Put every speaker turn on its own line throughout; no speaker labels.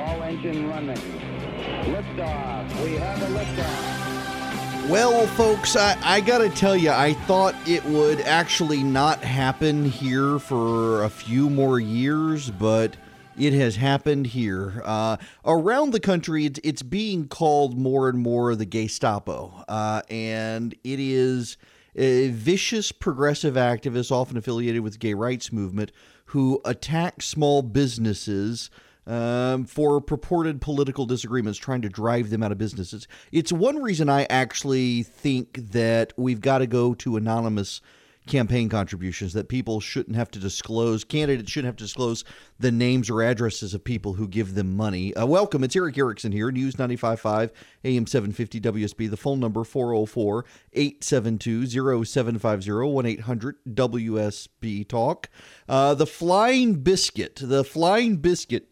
All engine running. Liftoff. We have a liftoff.
Well, folks, I, I got to tell you, I thought it would actually not happen here for a few more years, but it has happened here. Uh, around the country, it's, it's being called more and more the Gestapo, uh, and it is a vicious progressive activists, often affiliated with the gay rights movement, who attack small businesses um, for purported political disagreements, trying to drive them out of businesses. It's one reason I actually think that we've got to go to anonymous campaign contributions, that people shouldn't have to disclose, candidates shouldn't have to disclose the names or addresses of people who give them money. Uh, welcome, it's Erick Erickson here, News 95.5, AM 750 WSB. The phone number 404 872 0750 1 800 WSB Talk. Uh, the Flying Biscuit, the Flying Biscuit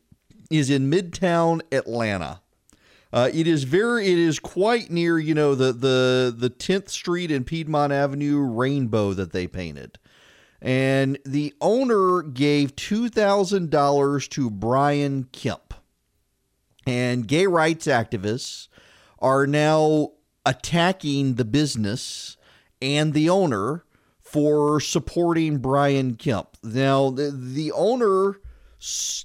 is in Midtown Atlanta. Uh, it is very, it is quite near, you know, the the the Tenth Street and Piedmont Avenue rainbow that they painted, and the owner gave two thousand dollars to Brian Kemp, and gay rights activists are now attacking the business and the owner for supporting Brian Kemp. Now, the, the owner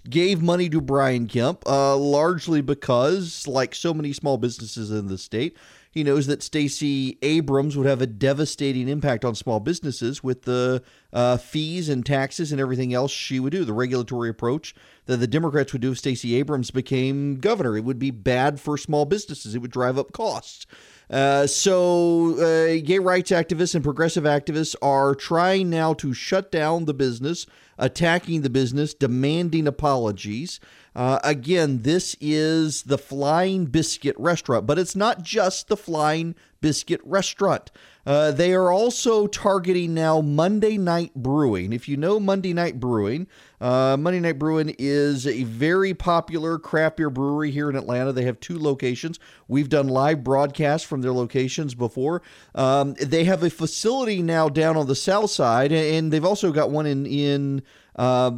gave money to Brian Kemp, uh, largely because, like so many small businesses in the state, he knows that Stacey Abrams would have a devastating impact on small businesses with the uh, fees and taxes and everything else she would do. The regulatory approach that the Democrats would do if Stacey Abrams became governor. It would be bad for small businesses, it would drive up costs. Uh, so, uh, gay rights activists and progressive activists are trying now to shut down the business, attacking the business, demanding apologies. Uh, again, this is the Flying Biscuit restaurant, but it's not just the Flying Biscuit restaurant. Uh, they are also targeting now Monday Night Brewing. If you know Monday Night Brewing, uh, Monday Night Brewing is a very popular craft beer brewery here in Atlanta. They have two locations. We've done live broadcasts from their locations before. Um, they have a facility now down on the south side, and they've also got one in in uh,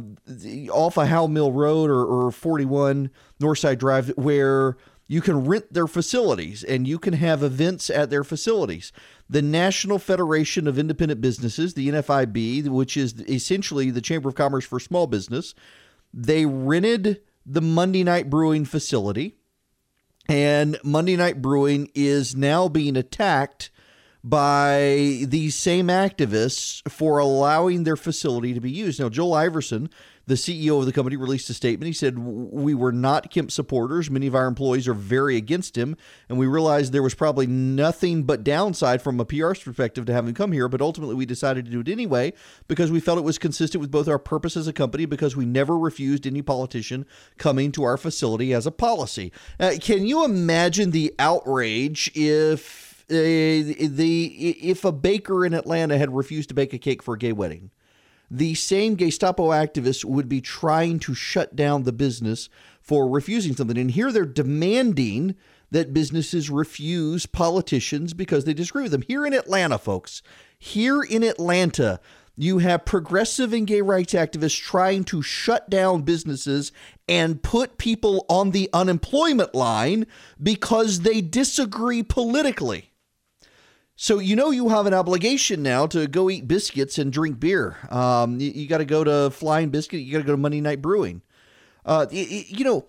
off of Howell Mill Road or, or 41 Northside Drive where you can rent their facilities and you can have events at their facilities. The National Federation of Independent Businesses, the NFIB, which is essentially the Chamber of Commerce for small business, they rented the Monday Night Brewing facility. And Monday Night Brewing is now being attacked by these same activists for allowing their facility to be used. Now, Joel Iverson, the CEO of the company, released a statement. He said, We were not Kemp supporters. Many of our employees are very against him. And we realized there was probably nothing but downside from a PR perspective to him come here. But ultimately, we decided to do it anyway because we felt it was consistent with both our purpose as a company because we never refused any politician coming to our facility as a policy. Uh, can you imagine the outrage if uh, the if a baker in Atlanta had refused to bake a cake for a gay wedding, the same Gestapo activists would be trying to shut down the business for refusing something. And here they're demanding that businesses refuse politicians because they disagree with them. Here in Atlanta, folks, here in Atlanta, you have progressive and gay rights activists trying to shut down businesses and put people on the unemployment line because they disagree politically. So you know you have an obligation now to go eat biscuits and drink beer. Um, you, you got to go to Flying Biscuit. You got to go to Monday Night Brewing. Uh, y- y- you know,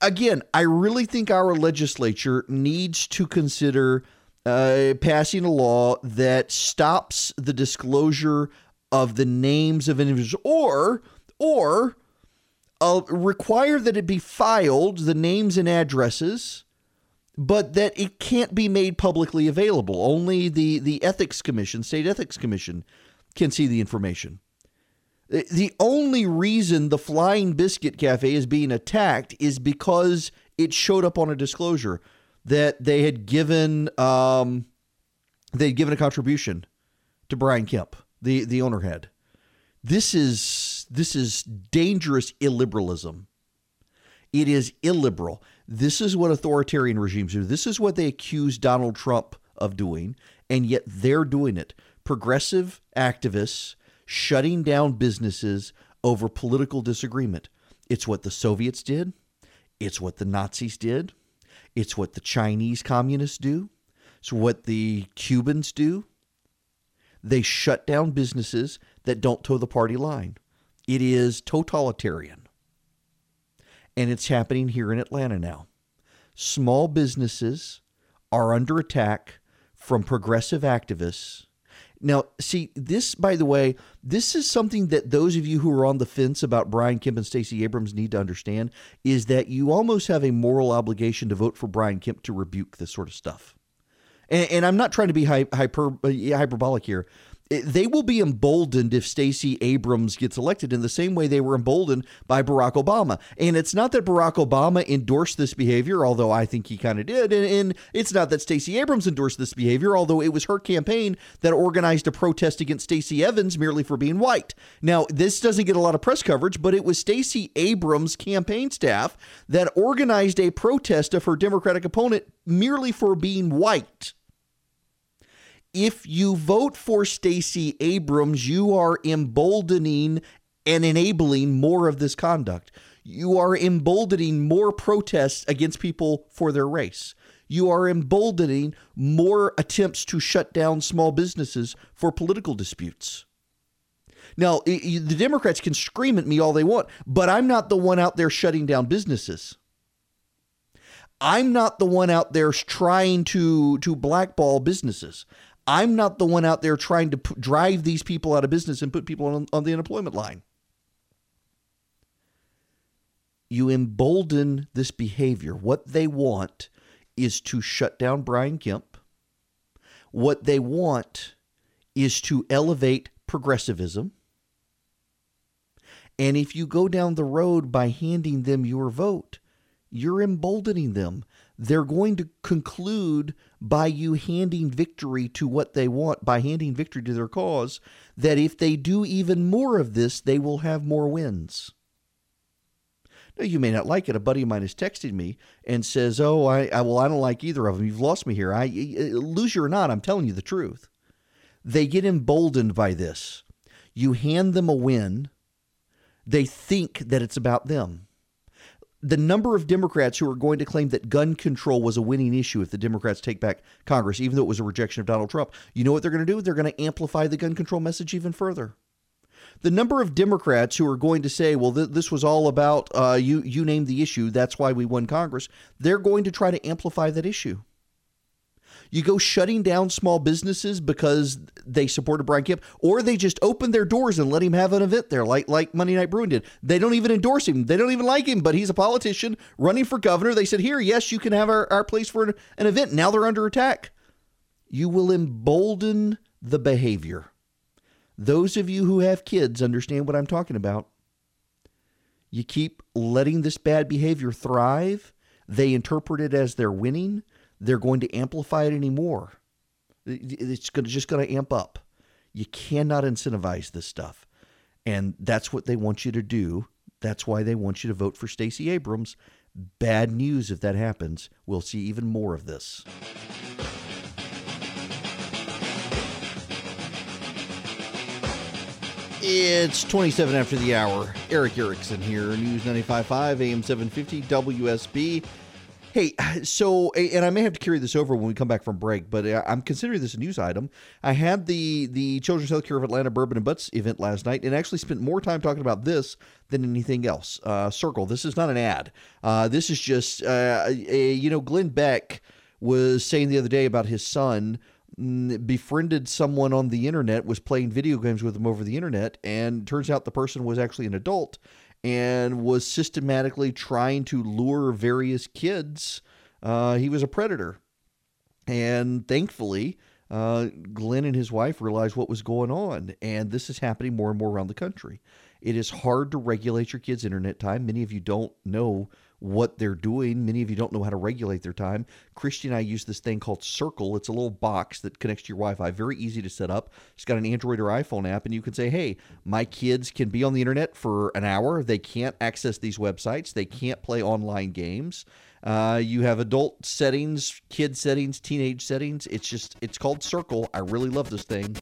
again, I really think our legislature needs to consider uh, passing a law that stops the disclosure of the names of individuals, or or uh, require that it be filed the names and addresses but that it can't be made publicly available. Only the, the Ethics Commission, State Ethics Commission, can see the information. The only reason the Flying Biscuit Cafe is being attacked is because it showed up on a disclosure that they had given um, they had given a contribution to Brian Kemp, the the owner had. This is this is dangerous illiberalism. It is illiberal. This is what authoritarian regimes do. This is what they accuse Donald Trump of doing, and yet they're doing it. Progressive activists shutting down businesses over political disagreement. It's what the Soviets did. It's what the Nazis did. It's what the Chinese communists do. It's what the Cubans do. They shut down businesses that don't toe the party line. It is totalitarian and it's happening here in Atlanta now. Small businesses are under attack from progressive activists. Now, see, this, by the way, this is something that those of you who are on the fence about Brian Kemp and Stacey Abrams need to understand is that you almost have a moral obligation to vote for Brian Kemp to rebuke this sort of stuff. And, and I'm not trying to be hyper, uh, hyperbolic here they will be emboldened if Stacey Abrams gets elected in the same way they were emboldened by Barack Obama. And it's not that Barack Obama endorsed this behavior, although I think he kind of did. And, and, it's not that Stacey Abrams endorsed this behavior, although it was her campaign that organized a protest against Stacey Evans merely for being white. Now, this doesn't get a lot of press coverage, but it was Stacey Abrams' campaign staff that organized a protest of her Democratic opponent merely for being white if you vote for Stacey Abrams, you are emboldening and enabling more of this conduct. You are emboldening more protests against people for their race. You are emboldening more attempts to shut down small businesses for political disputes. Now, the Democrats can scream at me all they want, but I'm not the one out there shutting down businesses. I'm not the one out there trying to to blackball businesses. I'm not the one out there trying to p- drive these people out of business and put people on, on the unemployment line. You embolden this behavior. What they want is to shut down Brian Kemp. What they want is to elevate progressivism. And if you go down the road by handing them your vote, you're emboldening them they're going to conclude by you handing victory to what they want, by handing victory to their cause, that if they do even more of this, they will have more wins. Now, you may not like it. A buddy of mine has texted me and says, "Oh, I, I well, I don't like either of them. You've lost me here. I lose you or not, I'm telling you the truth." They get emboldened by this. You hand them a win, they think that it's about them the number of Democrats who are going to claim that gun control was a winning issue if the Democrats take back Congress, even though it was a rejection of Donald Trump, you know what they're going to do? They're going to amplify the gun control message even further. The number of Democrats who are going to say, "Well, th- this was all about uh, you. You named the issue. That's why we won Congress." They're going to try to amplify that issue. You go shutting down small businesses because they supported Brian Kemp, or they just open their doors and let him have an event there, like like Monday Night Brewing did. They don't even endorse him. They don't even like him, but he's a politician running for governor. They said, "Here, yes, you can have our, our place for an, an event." Now they're under attack. You will embolden the behavior. Those of you who have kids understand what I'm talking about. You keep letting this bad behavior thrive. They interpret it as they're winning they're going to amplify it anymore. It's going to, just going to amp up. You cannot incentivize this stuff. And that's what they want you to do. That's why they want you to vote for Stacey Abrams. Bad news if that happens. We'll see even more of this. It's 27 after the hour. Erick Erickson here, News 95.5, AM 750, WSB. Hey, so and I may have to carry this over when we come back from break, but uh, I'm considering this a news item. I had the the Children's Healthcare of Atlanta Bourbon and Butts event last night, and actually spent more time talking about this than anything else. Uh, Circle. This is not an ad. Uh, this is just uh, a, you know Glenn Beck was saying the other day about his son mm, befriended someone on the internet, was playing video games with him over the internet, and turns out the person was actually an adult and was systematically trying to lure various kids. Uh, he was a predator. And thankfully, uh, Glenn and his wife realized what was going on. And this is happening more and more around the country. It is hard to regulate your kids' internet time. Many of you don't know what they're doing. Many of you don't know how to regulate their time. Christy and I use this thing called Circle. It's a little box that connects to your Wi Fi. Very easy to set up. It's got an Android or iPhone app, and you can say, hey, my kids can be on the internet for an hour. They can't access these websites, they can't play online games. Uh, you have adult settings, kid settings, teenage settings. It's just, it's called Circle. I really love this thing.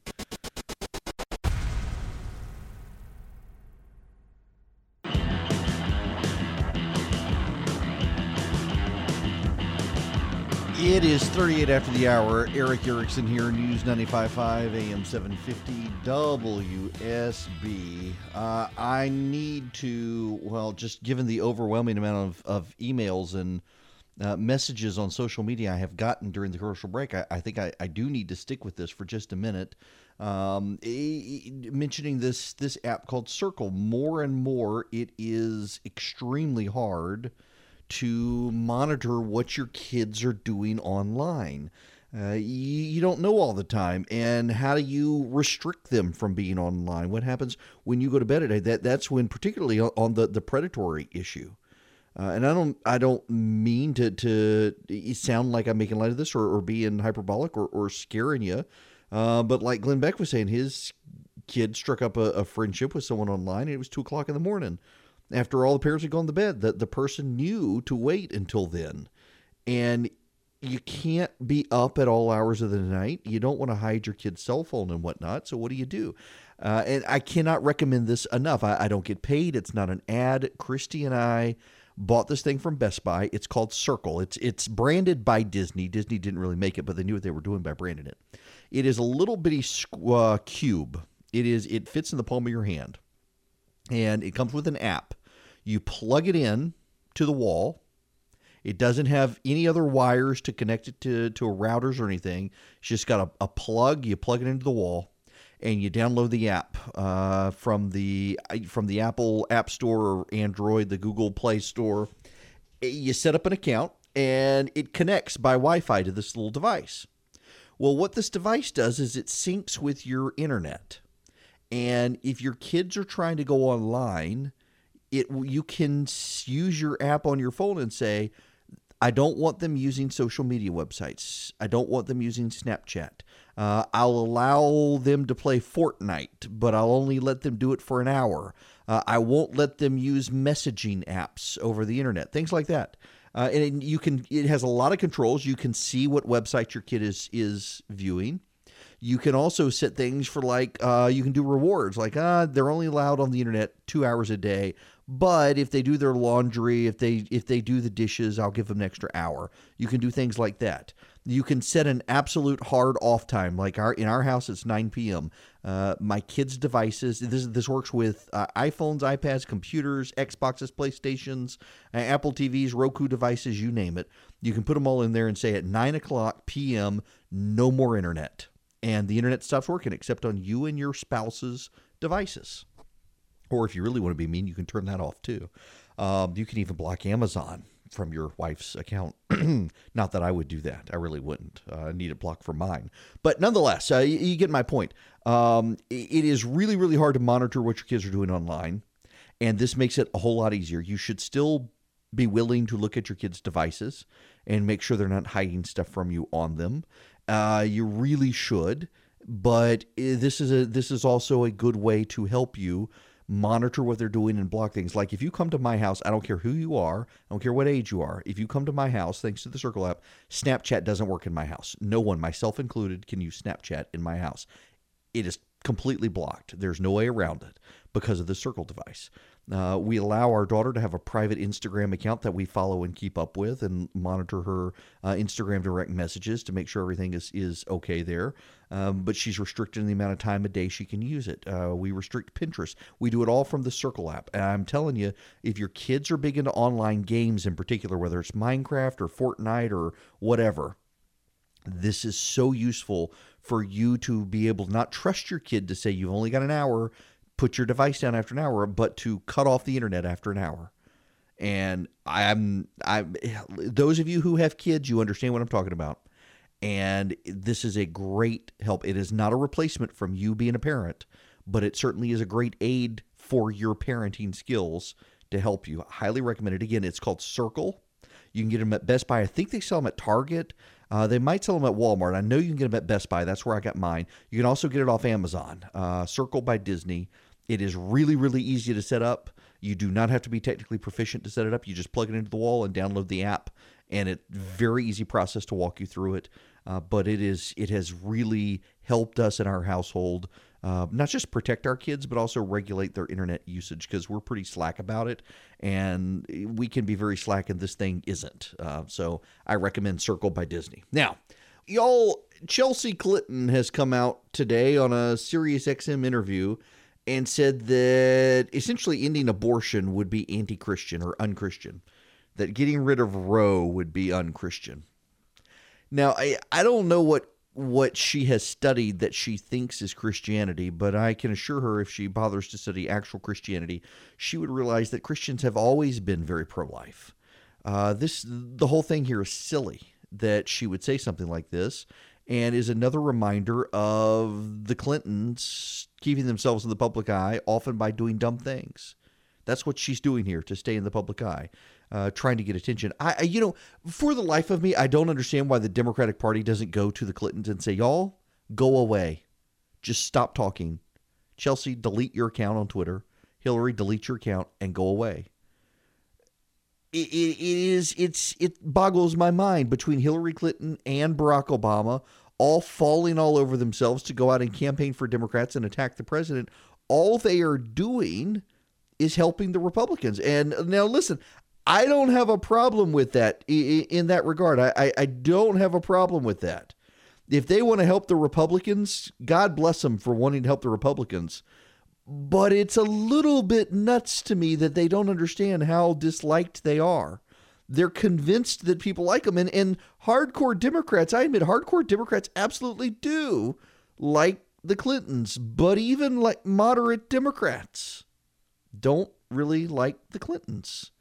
Is 38 after the hour. Erick Erickson here, News 95.5 AM 750 WSB. Uh, I need to, well, just given the overwhelming amount of, of emails and uh, messages on social media I have gotten during the commercial break, I, I think I, I, do need to stick with this for just a minute. Um, mentioning this this app called Circle, more and more, it is extremely hard to monitor what your kids are doing online. Uh, you, you, don't know all the time, and how do you restrict them from being online? What happens when you go to bed at night? That that's when, particularly on the the predatory issue. Uh, and I don't I don't mean to to sound like I'm making light of this or, or being hyperbolic or, or scaring you, uh, but like Glenn Beck was saying, his kid struck up a, a friendship with someone online, and it was two o'clock in the morning after all the parents had gone to bed that the person knew to wait until then. And you can't be up at all hours of the night. You don't want to hide your kid's cell phone and whatnot so what do you do? Uh, and i cannot recommend this enough. I, I don't get paid. It's not an ad. Christy and i bought this thing from best buy. It's called circle. It's it's branded by disney. Disney didn't really make it but they knew what they were doing by branding it. It is a little bitty uh, cube. It is it fits in the palm of your hand. And it comes with an app you plug it in to the wall. It doesn't have any other wires to connect it to, to routers or anything. It's just got a, a plug. You plug it into the wall, and you download the app uh, from the from the Apple App Store or Android, the Google Play Store. You set up an account, and it connects by Wi-Fi to this little device. Well, what this device does is it syncs with your internet. And if your kids are trying to go online, it you can use your app on your phone and say I don't want them using social media websites. I don't want them using Snapchat. Uh, I'll allow them to play Fortnite, but I'll only let them do it for an hour. Uh, I won't let them use messaging apps over the internet, things like that. Uh, and you can. It has a lot of controls. You can see what website your kid is is viewing. You can also set things for like uh, you can do rewards, like uh, they're only allowed on the internet two hours a day. But if they do their laundry, if they if they do the dishes, I'll give them an extra hour. You can do things like that. You can set an absolute hard off time. Like our in our house, it's 9 p.m. Uh, my kids' devices. This this works with uh, iPhones, iPads, computers, Xboxes, PlayStations, uh, Apple TVs, Roku devices, you name it. You can put them all in there and say at 9 o'clock p.m. No more internet and the internet stops working except on you and your spouse's devices. Or if you really want to be mean, you can turn that off too. Um, you can even block Amazon from your wife's account. Not that I would do that. I really wouldn't. Uh, I need it block for mine. But nonetheless, uh, you, you, get my point. Um, it is really, really hard to monitor what your kids are doing online. And this makes it a whole lot easier. You should still be willing to look at your kids' devices and make sure they're not hiding stuff from you on them. Uh, you really should, but this is a this is also a good way to help you monitor what they're doing and block things. Like if you come to my house, I don't care who you are, I don't care what age you are. If you come to my house, thanks to the Circle app, Snapchat doesn't work in my house. No one, myself included, can use Snapchat in my house. It is completely blocked. There's no way around it because of the Circle device. Uh, we allow our daughter to have a private Instagram account that we follow and keep up with and monitor her uh, Instagram direct messages to make sure everything is, is okay there. Um, but she's restricted in the amount of time a day she can use it. Uh, we restrict Pinterest. We do it all from the Circle app. And I'm telling you, if your kids are big into online games in particular, whether it's Minecraft or Fortnite or whatever, this is so useful for you to be able to not trust your kid to say you've only got an hour, put your device down after an hour, but to cut off the internet after an hour. And I'm I those of you who have kids, you understand what I'm talking about. And this is a great help. It is not a replacement from you being a parent, but it certainly is a great aid for your parenting skills to help you. I Highly recommend it. Again, it's called Circle. You can get them at Best Buy. I think they sell them at Target. Uh, they might sell them at Walmart. I know you can get them at Best Buy. That's where I got mine. You can also get it off Amazon. Uh, Circle by Disney. It is really, really easy to set up. You do not have to be technically proficient to set it up. You just plug it into the wall and download the app, and it's very easy process to walk you through it. Uh, but it is it has really helped us in our household uh, not just protect our kids, but also regulate their internet usage because we're pretty slack about it, and we can be very slack, and this thing isn't. Uh, so I recommend Circle by Disney. Now, y'all, Chelsea Clinton has come out today on a Sirius XM interview and said that essentially ending abortion would be anti-Christian or unchristian, that getting rid of Roe would be unchristian. Now, I, I don't know what what she has studied that she thinks is Christianity, but I can assure her if she bothers to study actual Christianity, she would realize that Christians have always been very pro-life. Uh, this the whole thing here is silly that she would say something like this, and is another reminder of the Clintons keeping themselves in the public eye, often by doing dumb things. That's what she's doing here to stay in the public eye uh, trying to get attention. I, you know, for the life of me, I don't understand why the Democratic Party doesn't go to the Clintons and say, "Y'all, go away, just stop talking." Chelsea, delete your account on Twitter. Hillary, delete your account and go away. It, it, it is it's it boggles my mind between Hillary Clinton and Barack Obama all falling all over themselves to go out and campaign for Democrats and attack the president. All they are doing is helping the Republicans. And now, listen, I don't have a problem with that in that regard. I, I, don't have a problem with that. If they want to help the Republicans, God bless them for wanting to help the Republicans. But it's a little bit nuts to me that they don't understand how disliked they are. They're convinced that people like them. And, and hardcore Democrats, I admit, hardcore Democrats absolutely do like the Clintons, but even like moderate Democrats don't really like the Clintons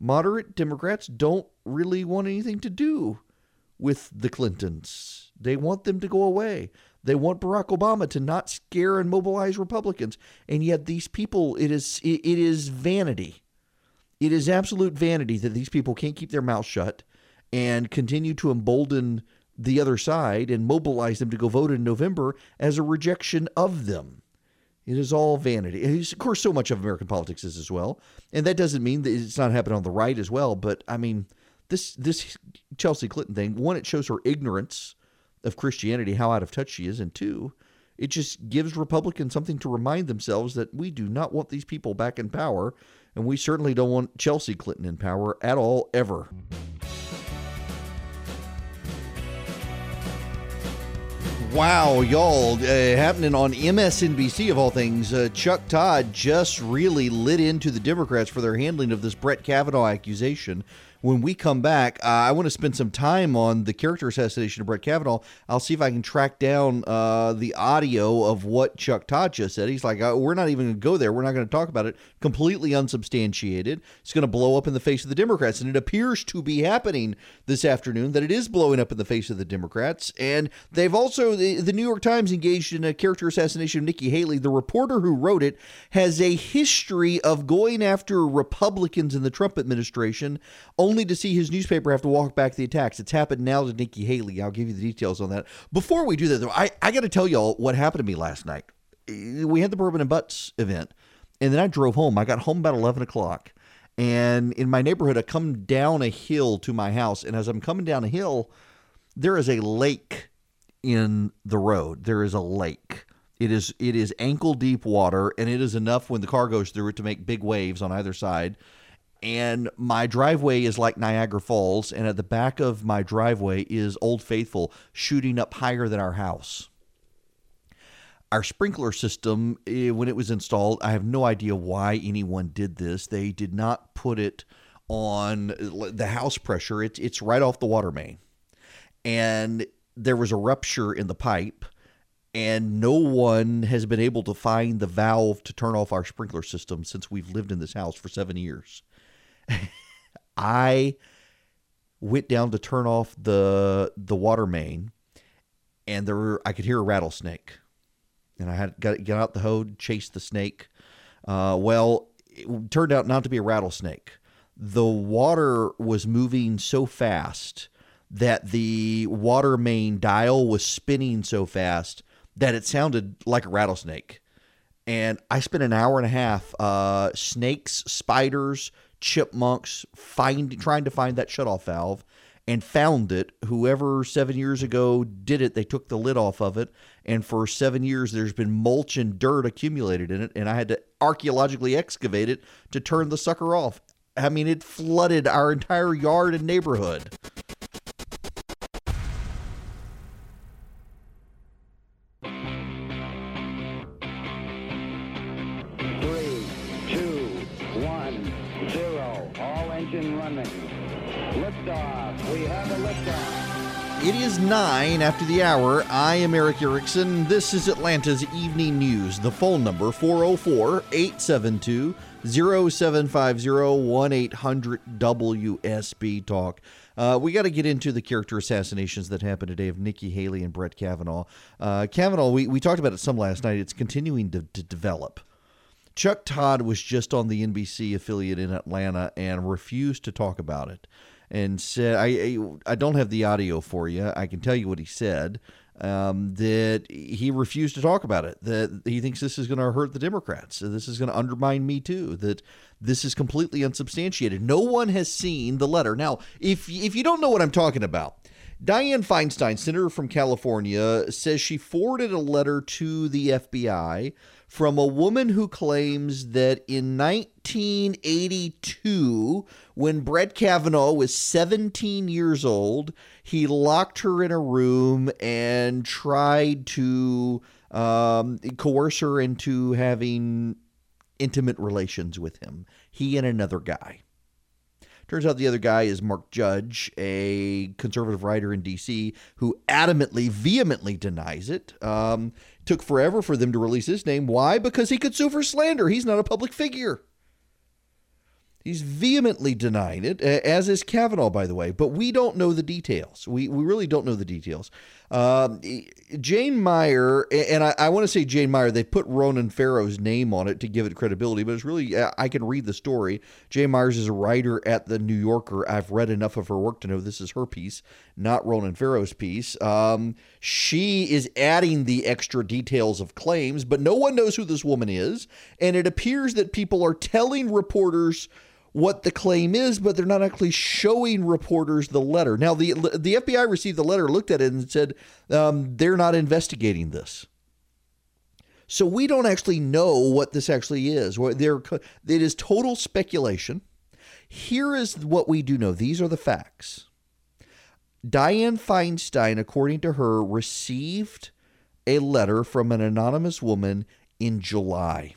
moderate Democrats don't really want anything to do with the Clintons. They want them to go away. They want Barack Obama to not scare and mobilize Republicans. And yet these people it is it, it is vanity. It is absolute vanity that these people can't keep their mouths shut and continue to embolden the other side and mobilize them to go vote in November as a rejection of them. It is all vanity. of course, so much of American politics is as well, and that doesn't mean that it's not happening on the right as well. But I mean, this this Chelsea Clinton thing. One, it shows her ignorance of Christianity, how out of touch she is, and two, it just gives Republicans something to remind themselves that we do not want these people back in power, and we certainly don't want Chelsea Clinton in power at all, ever. Wow, y'all, uh, happening on MSNBC of all things. Uh, Chuck Todd just really lit into the Democrats for their handling of this Brett Kavanaugh accusation when we come back, uh, I want to spend some time on the character assassination of Brett Kavanaugh. I'll see if I can track down uh, the audio of what Chuck Todd just said. He's like, uh, we're not even going to go there. We're not going to talk about it. Completely unsubstantiated. It's going to blow up in the face of the Democrats. And it appears to be happening this afternoon that it is blowing up in the face of the Democrats. And they've also, the, the New York Times engaged in a character assassination of Nikki Haley. The reporter who wrote it has a history of going after Republicans in the Trump administration to see his newspaper have to walk back the attacks. It's happened now to Nikki Haley. I'll give you the details on that. Before we do that, though, I, I got to tell y'all what happened to me last night. We had the Bourbon and Butts event, and then I drove home. I got home about 11 o'clock. And in my neighborhood, I come down a hill to my house. And as I'm coming down a hill, there is a lake in the road. There is a lake. It is it is ankle deep water, and it is enough when the car goes through it to make big waves on either side. And my driveway is like Niagara Falls, and at the back of my driveway is Old Faithful shooting up higher than our house. Our sprinkler system, eh, when it was installed, I have no idea why anyone did this. They did not put it on the house pressure. It's it's right off the water main, and there was a rupture in the pipe, and no one has been able to find the valve to turn off our sprinkler system since we've lived in this house for seven years. I went down to turn off the the water main, and there were, I could hear a rattlesnake and I had got get out the hose, chase the snake. Uh, well, it turned out not to be a rattlesnake. The water was moving so fast that the water main dial was spinning so fast that it sounded like a rattlesnake. And I spent an hour and a half, uh, snakes, spiders, chipmunks, find trying to find that shutoff valve and found it. Whoever seven years ago did it, they took the lid off of it. And for seven years, there's been mulch and dirt accumulated in it. And I had to archaeologically excavate it to turn the sucker off. I mean, it flooded our entire yard and neighborhood. It is nine after the hour. I am Erick Erickson. This is Atlanta's Evening News. The phone number 404 872 0750 1 800 WSB Talk. Uh, we got to get into the character assassinations that happened today of Nikki Haley and Brett Kavanaugh. Uh, Kavanaugh, we, we talked about it some last night. It's continuing to, to develop. Chuck Todd was just on the NBC affiliate in Atlanta and refused to talk about it and said, I, I, don't have the audio for you. I can tell you what he said. Um, that he refused to talk about it. That he thinks this is going to hurt the Democrats. This is going to undermine me too. That this is completely unsubstantiated. No one has seen the letter. Now, if if you don't know what I'm talking about, Dianne Feinstein, senator from California, says she forwarded a letter to the FBI from a woman who claims that in 1982, when Brett Kavanaugh was 17 years old, he locked her in a room and tried to um, coerce her into having intimate relations with him, he and another guy. Turns out the other guy is Mark Judge, a conservative writer in D.C., who adamantly, vehemently denies it. Um, took forever for them to release his name. Why? Because he could sue for slander. He's not a public figure. He's vehemently denying it, as is Kavanaugh, by the way. But we don't know the details. We, we really don't know the details. Um, Jane Mayer, and I, I want to say Jane Mayer, they put Ronan Farrow's name on it to give it credibility, but it's really, I can read the story. Jane Myers is a writer at The New Yorker. I've read enough of her work to know this is her piece, not Ronan Farrow's piece. Um, she is adding the extra details of claims, but no one knows who this woman is. And it appears that people are telling reporters what the claim is, but they're not actually showing reporters the letter. Now, the the FBI received the letter, looked at it, and said um, they're not investigating this. So we don't actually know what this actually is. There, it is total speculation. Here is what we do know. These are the facts. Dianne Feinstein, according to her, received a letter from an anonymous woman in July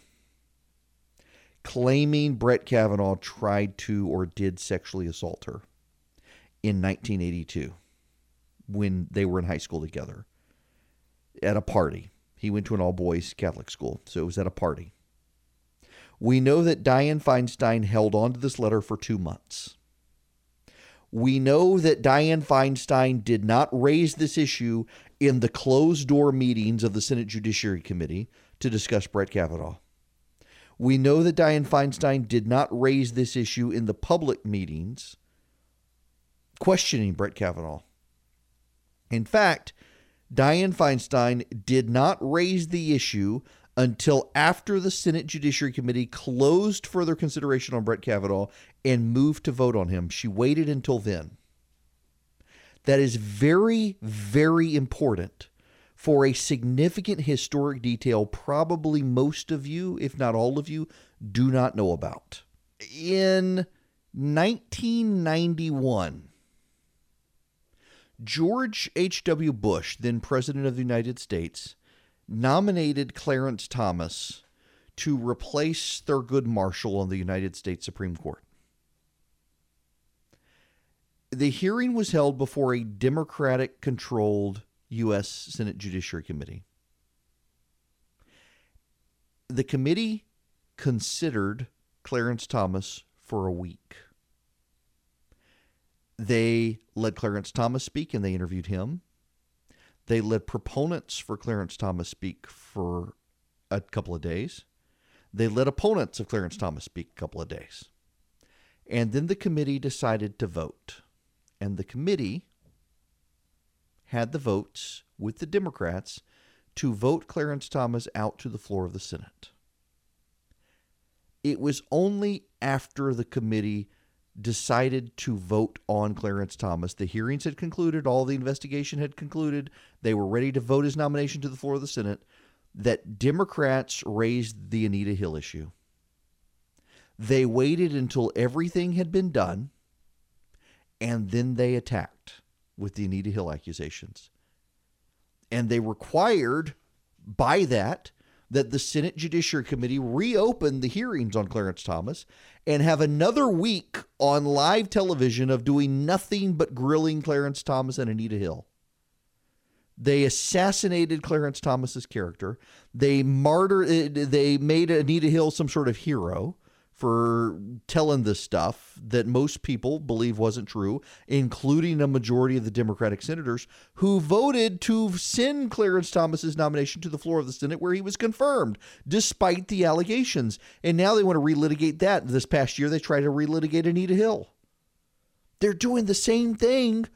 claiming Brett Kavanaugh tried to or did sexually assault her in 1982 when they were in high school together at a party. He went to an all boys Catholic school, so it was at a party. We know that Dianne Feinstein held on to this letter for two months. We know that Dianne Feinstein did not raise this issue in the closed door meetings of the Senate Judiciary Committee to discuss Brett Kavanaugh. We know that Dianne Feinstein did not raise this issue in the public meetings questioning Brett Kavanaugh. In fact, Dianne Feinstein did not raise the issue until after the Senate Judiciary Committee closed further consideration on Brett Kavanaugh and moved to vote on him. She waited until then. That is very, very important for a significant historic detail probably most of you, if not all of you, do not know about. In 1991, George H.W. Bush, then President of the United States, nominated Clarence Thomas to replace Thurgood Marshall on the United States Supreme Court. The hearing was held before a Democratic controlled U.S. Senate Judiciary Committee. The committee considered Clarence Thomas for a week. They let Clarence Thomas speak and they interviewed him. They let proponents for Clarence Thomas speak for a couple of days. They let opponents of Clarence Thomas speak a couple of days. And then the committee decided to vote. And the committee had the votes with the Democrats to vote Clarence Thomas out to the floor of the Senate. It was only after the committee decided to vote on Clarence Thomas. The hearings had concluded, all the investigation had concluded. They were ready to vote his nomination to the floor of the Senate. That Democrats raised the Anita Hill issue. They waited until everything had been done, and then they attacked with the Anita Hill accusations. And they required by that that the Senate Judiciary Committee reopen the hearings on Clarence Thomas and have another week on live television of doing nothing but grilling Clarence Thomas and Anita Hill. They assassinated Clarence Thomas's character. They martyred. Eh, they made Anita Hill some sort of hero for telling this stuff that most people believe wasn't true, including a majority of the Democratic senators who voted to send Clarence Thomas's nomination to the floor of the Senate where he was confirmed despite the allegations. And now they want to relitigate that. This past year they tried to relitigate Anita Hill. They're doing the same thing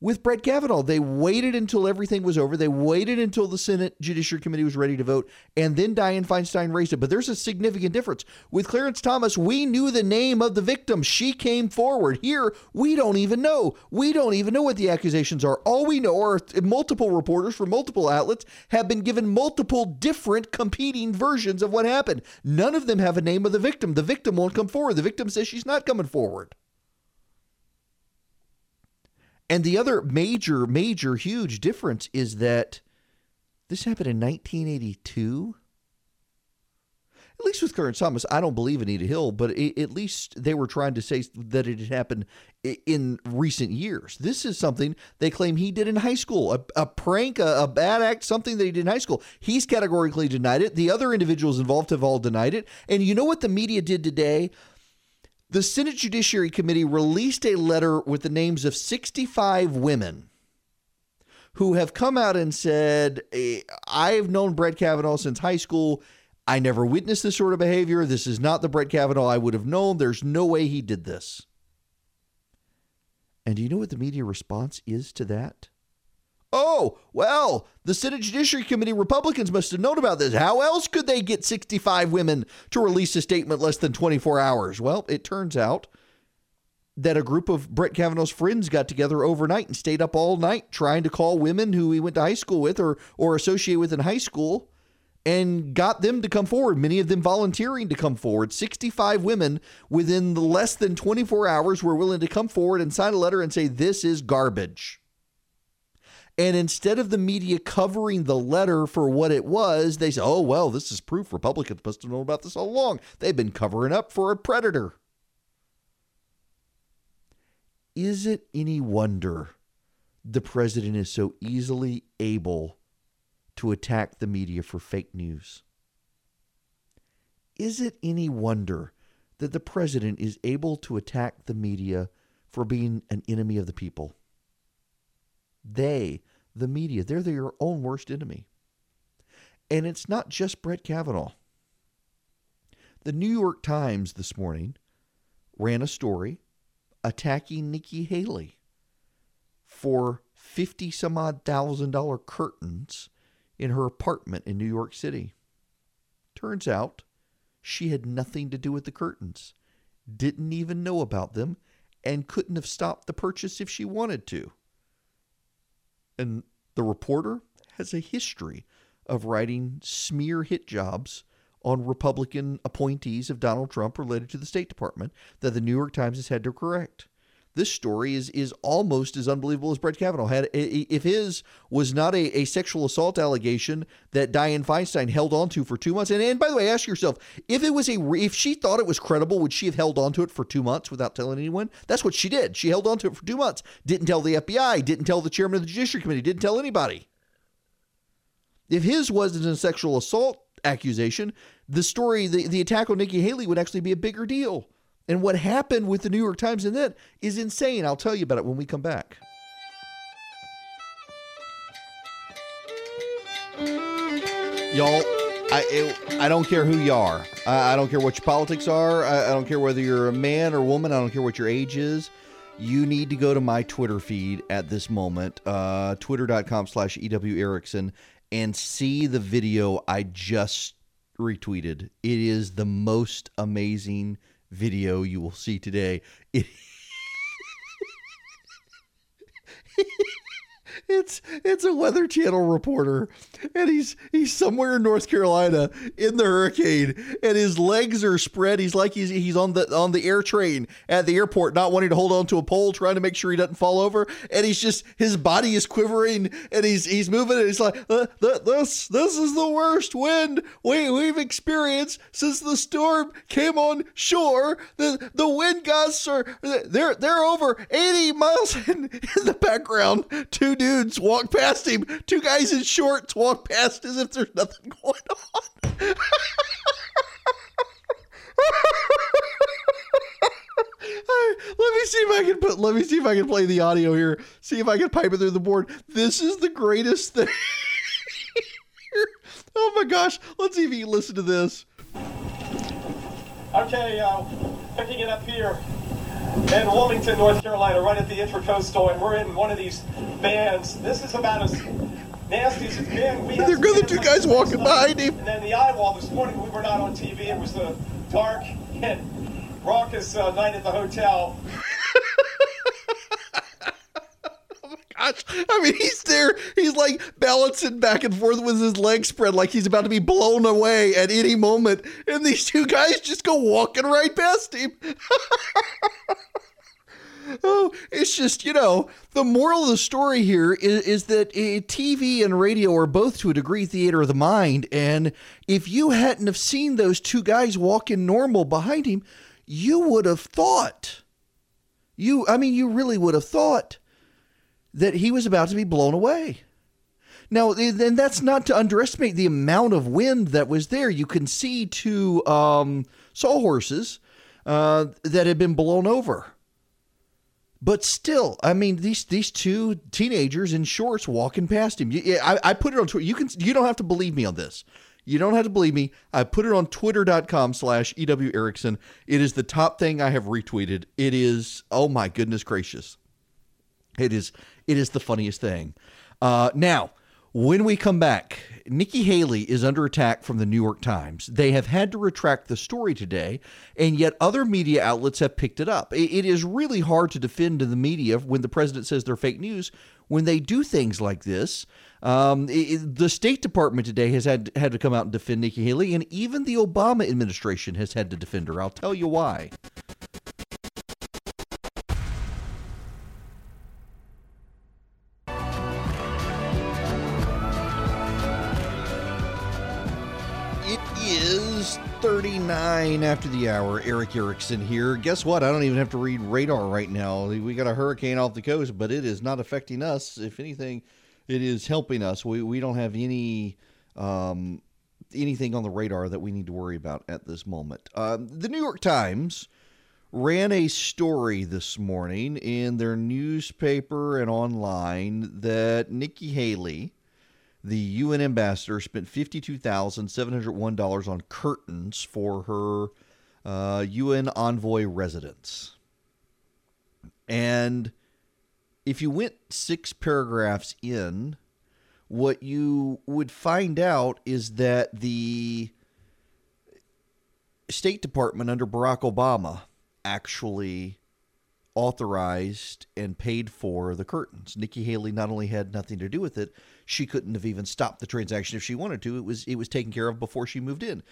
with Brett Kavanaugh. They waited until everything was over. They waited until the Senate Judiciary Committee was ready to vote, and then Dianne Feinstein raised it. But there's a significant difference. With Clarence Thomas, we knew the name of the victim. She came forward. Here, we don't even know. We don't even know what the accusations are. All we know are multiple reporters from multiple outlets have been given multiple different competing versions of what happened. None of them have a name of the victim. The victim won't come forward. The victim says she's not coming forward. And the other major, major, huge difference is that this happened in 1982. At least with Clarence Thomas, I don't believe Anita Hill, but it, at least they were trying to say that it had happened in recent years. This is something they claim he did in high school a, a prank, a, a bad act, something that he did in high school. He's categorically denied it. The other individuals involved have all denied it. And you know what the media did today? The Senate Judiciary Committee released a letter with the names of 65 women who have come out and said, eh, I've known Brett Kavanaugh since high school. I never witnessed this sort of behavior. This is not the Brett Kavanaugh I would have known. There's no way he did this. And do you know what the media response is to that? Oh, well, the Senate Judiciary Committee Republicans must have known about this. How else could they get 65 women to release a statement less than 24 hours? Well, it turns out that a group of Brett Kavanaugh's friends got together overnight and stayed up all night trying to call women who he went to high school with or or associate with in high school and got them to come forward, many of them volunteering to come forward. 65 women within the less than 24 hours were willing to come forward and sign a letter and say this is garbage. And instead of the media covering the letter for what it was, they say, oh, well, this is proof Republicans must have known about this all along. They've been covering up for a predator. Is it any wonder the president is so easily able to attack the media for fake news? Is it any wonder that the president is able to attack the media for being an enemy of the people? They the media. They're their own worst enemy. And it's not just Brett Kavanaugh. The New York Times this morning ran a story attacking Nikki Haley for 50 some odd thousand dollar curtains in her apartment in New York City. Turns out she had nothing to do with the curtains, didn't even know about them, and couldn't have stopped the purchase if she wanted to. And the reporter has a history of writing smear hit jobs on Republican appointees of Donald Trump related to the State Department that the New York Times has had to correct. This story is is almost as unbelievable as Brett Kavanaugh had. If his was not a, a sexual assault allegation that Dianne Feinstein held on to for two months, and, and by the way, ask yourself if it was a if she thought it was credible, would she have held on to it for two months without telling anyone? That's what she did. She held on to it for two months. Didn't tell the FBI. Didn't tell the chairman of the Judiciary Committee. Didn't tell anybody. If his wasn't a sexual assault accusation, the story, the, the attack on Nikki Haley would actually be a bigger deal. And what happened with the New York Times and that is insane. I'll tell you about it when we come back. Y'all, I I don't care who you are. I, I don't care what your politics are. I, I don't care whether you're a man or woman. I don't care what your age is. You need to go to my Twitter feed at this moment, uh, twitter.com slash EW Erickson, and see the video I just retweeted. It is the most amazing video you will see today. It, it's it's a Weather Channel reporter, and he's he's somewhere in North Carolina in the hurricane, and his legs are spread. He's like he's he's on the on the air train at the airport, not wanting to hold on to a pole, trying to make sure he doesn't fall over, and he's just his body is quivering, and he's he's moving, and he's like, uh, this this is the worst wind we we've experienced since the storm came on shore. The the wind gusts are they're they're over eighty miles in, in the background. Two dudes walk past him. Two guys in shorts walk past as if there's nothing going on. let me see if I can put. Let me see if I can play the audio here. See if I can pipe it through the board. This is the greatest thing. oh my gosh! Let's see if you can listen to this.
Okay, uh, picking it up here in Wilmington, North Carolina, right at the Intracoastal, and we're in one of these vans. This is about as nasty as it's been. We
They're good. The two guys walking behind him.
And then the eyewall this morning, we were not on TV. It was a dark and raucous uh, night at the hotel.
gosh. I mean, he's there. He's like balancing back and forth with his legs spread like he's about to be blown away at any moment. And these two guys just go walking right past him. oh, it's just, you know, the moral of the story here is, is that uh, TV and radio are both to a degree theater of the mind. And if you hadn't have seen those two guys walking normal behind him, you would have thought. You, I mean, you really would have thought that he was about to be blown away. Now, and that's not to underestimate the amount of wind that was there. You can see two um, sawhorses uh, that had been blown over. But still, I mean, these these two teenagers in shorts walking past him. I, I put it on Twitter. You can you don't have to believe me on this. You don't have to believe me. I put it on twitter.com slash EW Erickson. It is the top thing I have retweeted. It is, oh my goodness gracious. It is it is the funniest thing. Uh, now, when we come back, Nikki Haley is under attack from the New York Times. They have had to retract the story today, and yet other media outlets have picked it up. it is really hard to defend the media when the president says they're fake news when they do things like this. Um, it, the State Department today has had had to come out and defend Nikki Haley, and even the Obama administration has had to defend her. I'll tell you why. 39 after the hour. Erick Erickson here. Guess what? I don't even have to read radar right now. We got a hurricane off the coast, but it is not affecting us. If anything, it is helping us. We, we don't have any um, anything on the radar that we need to worry about at this moment. Um, the New York Times ran a story this morning in their newspaper and online that Nikki Haley the UN ambassador spent $52,701 on curtains for her uh, UN envoy residence. And if you went six paragraphs in, what you would find out is that the State Department under Barack Obama actually authorized and paid for the curtains. Nikki Haley not only had nothing to do with it, she couldn't have even stopped the transaction if she wanted to. It was it was taken care of before she moved in.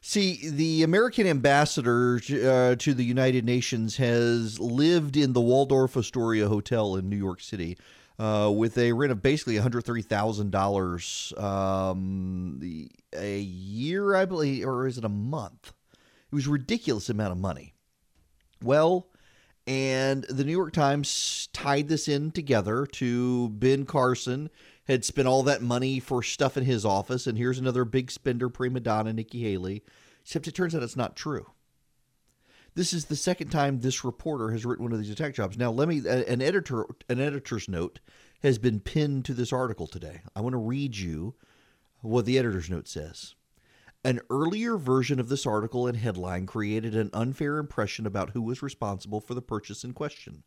See, the American ambassador uh, to the United Nations has lived in the Waldorf Astoria Hotel in New York City uh, with a rent of basically $130,000 um, a year, I believe, or is it a month? It was a ridiculous amount of money. Well, and the New York Times tied this in together to Ben Carson had spent all that money for stuff in his office, and here's another big spender prima donna, Nikki Haley. Except it turns out it's not true. This is the second time this reporter has written one of these attack jobs. Now, let me an editor an editor's note has been pinned to this article today. I want to read you what the editor's note says. An earlier version of this article and headline created an unfair impression about who was responsible for the purchase in question.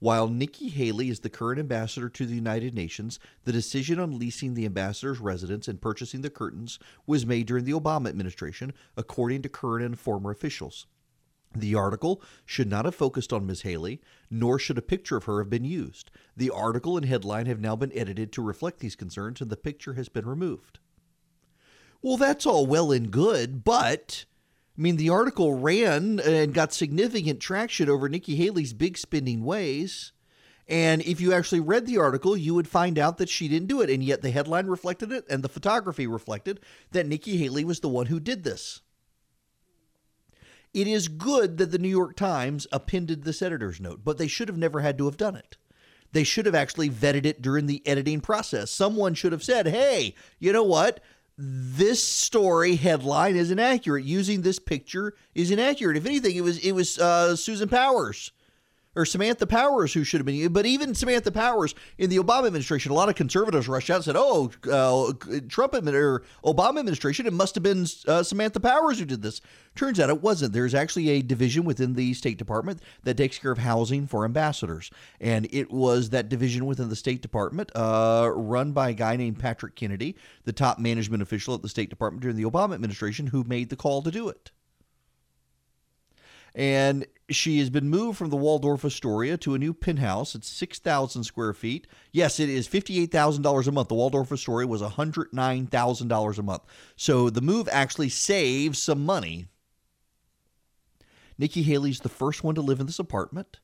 While Nikki Haley is the current ambassador to the United Nations, the decision on leasing the ambassador's residence and purchasing the curtains was made during the Obama administration, according to current and former officials. The article should not have focused on Ms. Haley, nor should a picture of her have been used. The article and headline have now been edited to reflect these concerns, and the picture has been removed. Well, that's all well and good, but I mean, the article ran and got significant traction over Nikki Haley's big spending ways. And if you actually read the article, you would find out that she didn't do it. And yet the headline reflected it and the photography reflected that Nikki Haley was the one who did this. It is good that the New York Times appended this editor's note, but they should have never had to have done it. They should have actually vetted it during the editing process. Someone should have said, hey, you know what? This story headline is inaccurate. Using this picture is inaccurate. If anything, it was it was uh, Susan Powers or Samantha Powers who should have been. But even Samantha Powers in the Obama administration, a lot of conservatives rushed out and said, "Oh, uh, Trump or Obama administration, it must have been uh, Samantha Powers who did this." Turns out it wasn't. There's actually a division within the State Department that takes care of housing for ambassadors, and it was that division within the State Department, uh, run by a guy named Patrick Kennedy, the top management official at the State Department during the Obama administration, who made the call to do it and she has been moved from the Waldorf Astoria to a new penthouse. It's 6,000 square feet. Yes, it is $58,000 a month. The Waldorf Astoria was $109,000 a month. So the move actually saves some money. Nikki Haley's the first one to live in this apartment.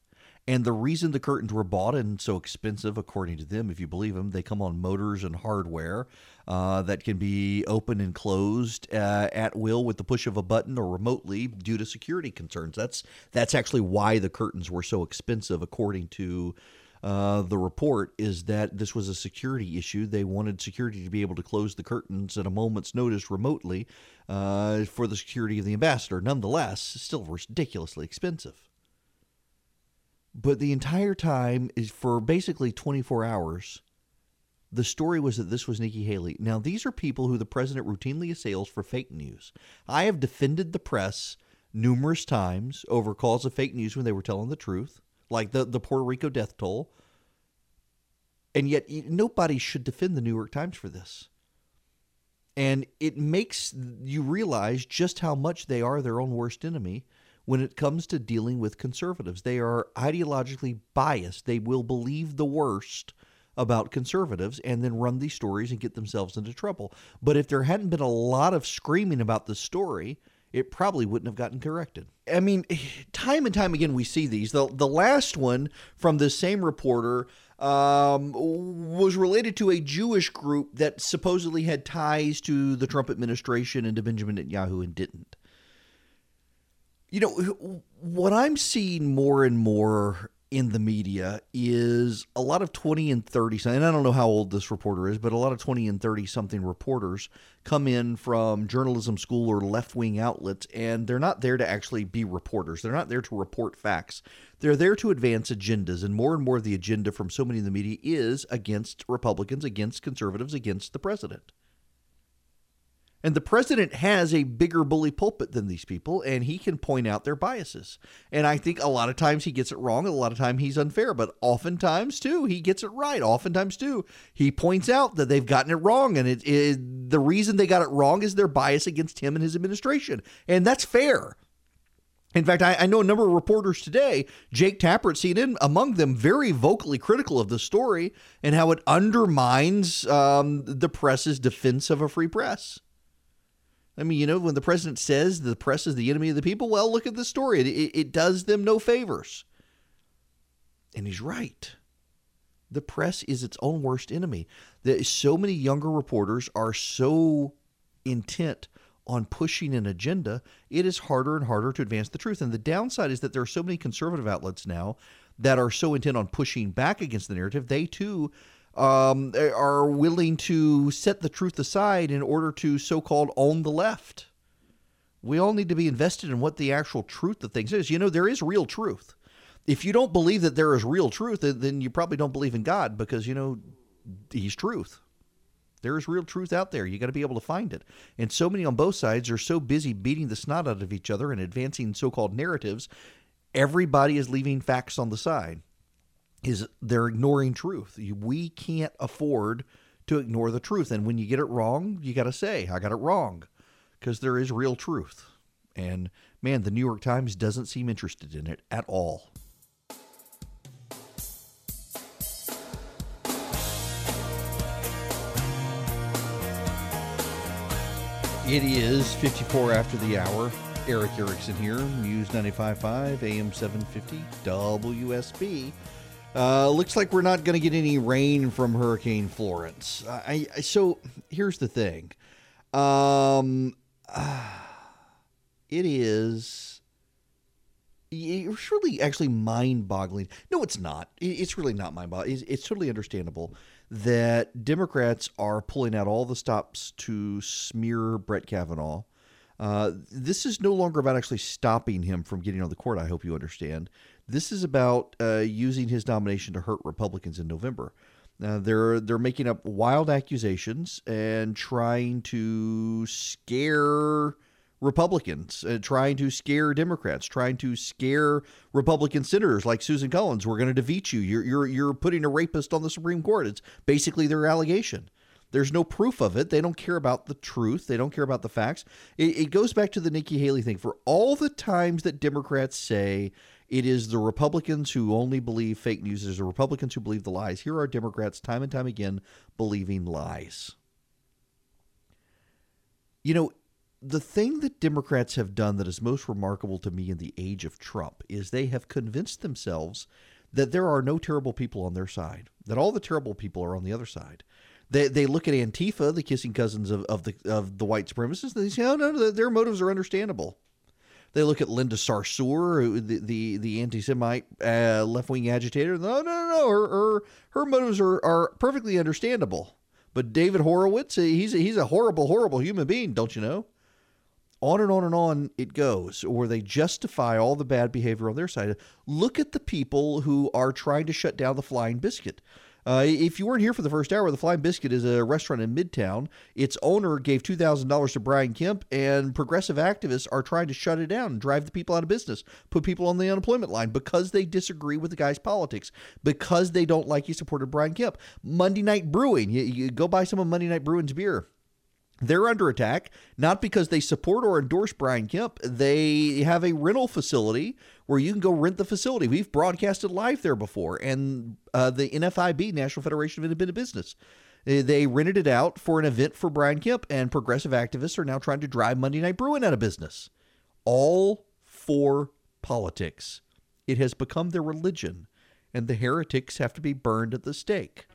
And the reason the curtains were bought and so expensive, according to them, if you believe them, they come on motors and hardware uh, that can be opened and closed uh, at will with the push of a button or remotely due to security concerns. That's that's actually why the curtains were so expensive, according to uh, the report. Is that this was a security issue? They wanted security to be able to close the curtains at a moment's notice remotely uh, for the security of the ambassador. Nonetheless, still ridiculously expensive but the entire time is for basically 24 hours the story was that this was Nikki Haley. Now, these are people who the president routinely assails for fake news. I have defended the press numerous times over calls of fake news when they were telling the truth, like the, the Puerto Rico death toll. And yet, nobody should defend the New York Times for this. And it makes you realize just how much they are their own worst enemy when it comes to dealing with conservatives. They are ideologically biased. They will believe the worst about conservatives and then run these stories and get themselves into trouble. But if there hadn't been a lot of screaming about the story, it probably wouldn't have gotten corrected. I mean, time and time again we see these. The the last one from this same reporter um, was related to a Jewish group that supposedly had ties to the Trump administration and to Benjamin Netanyahu and didn't. You know, what I'm seeing more and more in the media is a lot of 20 and 30 and I don't know how old this reporter is, but a lot of 20 and 30 something reporters come in from journalism school or left-wing outlets and they're not there to actually be reporters. They're not there to report facts. They're there to advance agendas and more and more the agenda from so many in the media is against Republicans, against conservatives, against the president. And the president has a bigger bully pulpit than these people, and he can point out their biases. And I think a lot of times he gets it wrong, a lot of time he's unfair, but oftentimes too he gets it right. Oftentimes too he points out that they've gotten it wrong, and it, it the reason they got it wrong is their bias against him and his administration, and that's fair. In fact, I, I, know a number of reporters today, Jake Tapper at CNN, among them, very vocally critical of the story and how it undermines um, the press's defense of a free press. I mean, you know, when the president says the press is the enemy of the people, well, look at the story. It, it, it does them no favors. And he's right. The press is its own worst enemy. That so many younger reporters are so intent on pushing an agenda, it is harder and harder to advance the truth. And the downside is that there are so many conservative outlets now that are so intent on pushing back against the narrative, they too um, are willing to set the truth aside in order to so called own the left. We all need to be invested in what the actual truth of things is. You know, there is real truth. If you don't believe that there is real truth, then you probably don't believe in God because, you know, He's truth. There is real truth out there. You got to be able to find it. And so many on both sides are so busy beating the snot out of each other and advancing so-called narratives, everybody is leaving facts on the side. Is they're ignoring truth. We can't afford to ignore the truth. And when you get it wrong, you got to say, I got it wrong, because there is real truth. And man, the New York Times doesn't seem interested in it at all. It is 54 after the hour. Erick Erickson here, News 95.5, AM 750, WSB. Uh, looks like we're not going to get any rain from Hurricane Florence. I, I so here's the thing. Um, uh, it is. It's really actually mind boggling. No, it's not. It's really not mind boggling. It's, it's totally understandable that Democrats are pulling out all the stops to smear Brett Kavanaugh. Uh, this is no longer about actually stopping him from getting on the court. I hope you understand. This is about uh, using his nomination to hurt Republicans in November. Uh, they're they're making up wild accusations and trying to scare Republicans, uh, trying to scare Democrats, trying to scare Republican senators like Susan Collins. We're going to defeat you. You're you're you're putting a rapist on the Supreme Court. It's basically their allegation. There's no proof of it. They don't care about the truth. They don't care about the facts. It, it goes back to the Nikki Haley thing. For all the times that Democrats say it is the Republicans who only believe fake news, it's the Republicans who believe the lies. Here are Democrats time and time again believing lies. You know, the thing that Democrats have done that is most remarkable to me in the age of Trump is they have convinced themselves that there are no terrible people on their side, that all the terrible people are on the other side. They, they look at Antifa, the kissing cousins of, of the of the white supremacists, and they say, oh, no, their motives are understandable. They look at Linda Sarsour, the the, the anti-Semite uh, left-wing agitator. No, no, no, no. Her her, her motives are, are perfectly understandable. But David Horowitz, he's a, he's a horrible, horrible human being, don't you know? on and on and on it goes, or they justify all the bad behavior on their side. Look at the people who are trying to shut down the Flying Biscuit. Uh, if you weren't here for the first hour, the Flying Biscuit is a restaurant in Midtown. Its owner gave $2,000 to Brian Kemp, and progressive activists are trying to shut it down and drive the people out of business, put people on the unemployment line because they disagree with the guy's politics, because they don't like he supported Brian Kemp. Monday Night Brewing, you, you go buy some of Monday Night Brewing's beer. They're under attack, not because they support or endorse Brian Kemp. They have a rental facility where you can go rent the facility. We've broadcasted live there before, and uh, the NFIB, National Federation of Independent Business, uh, they rented it out for an event for Brian Kemp, and progressive activists are now trying to drive Monday Night Brewing out of business. All for politics. It has become their religion, and the heretics have to be burned at the stake.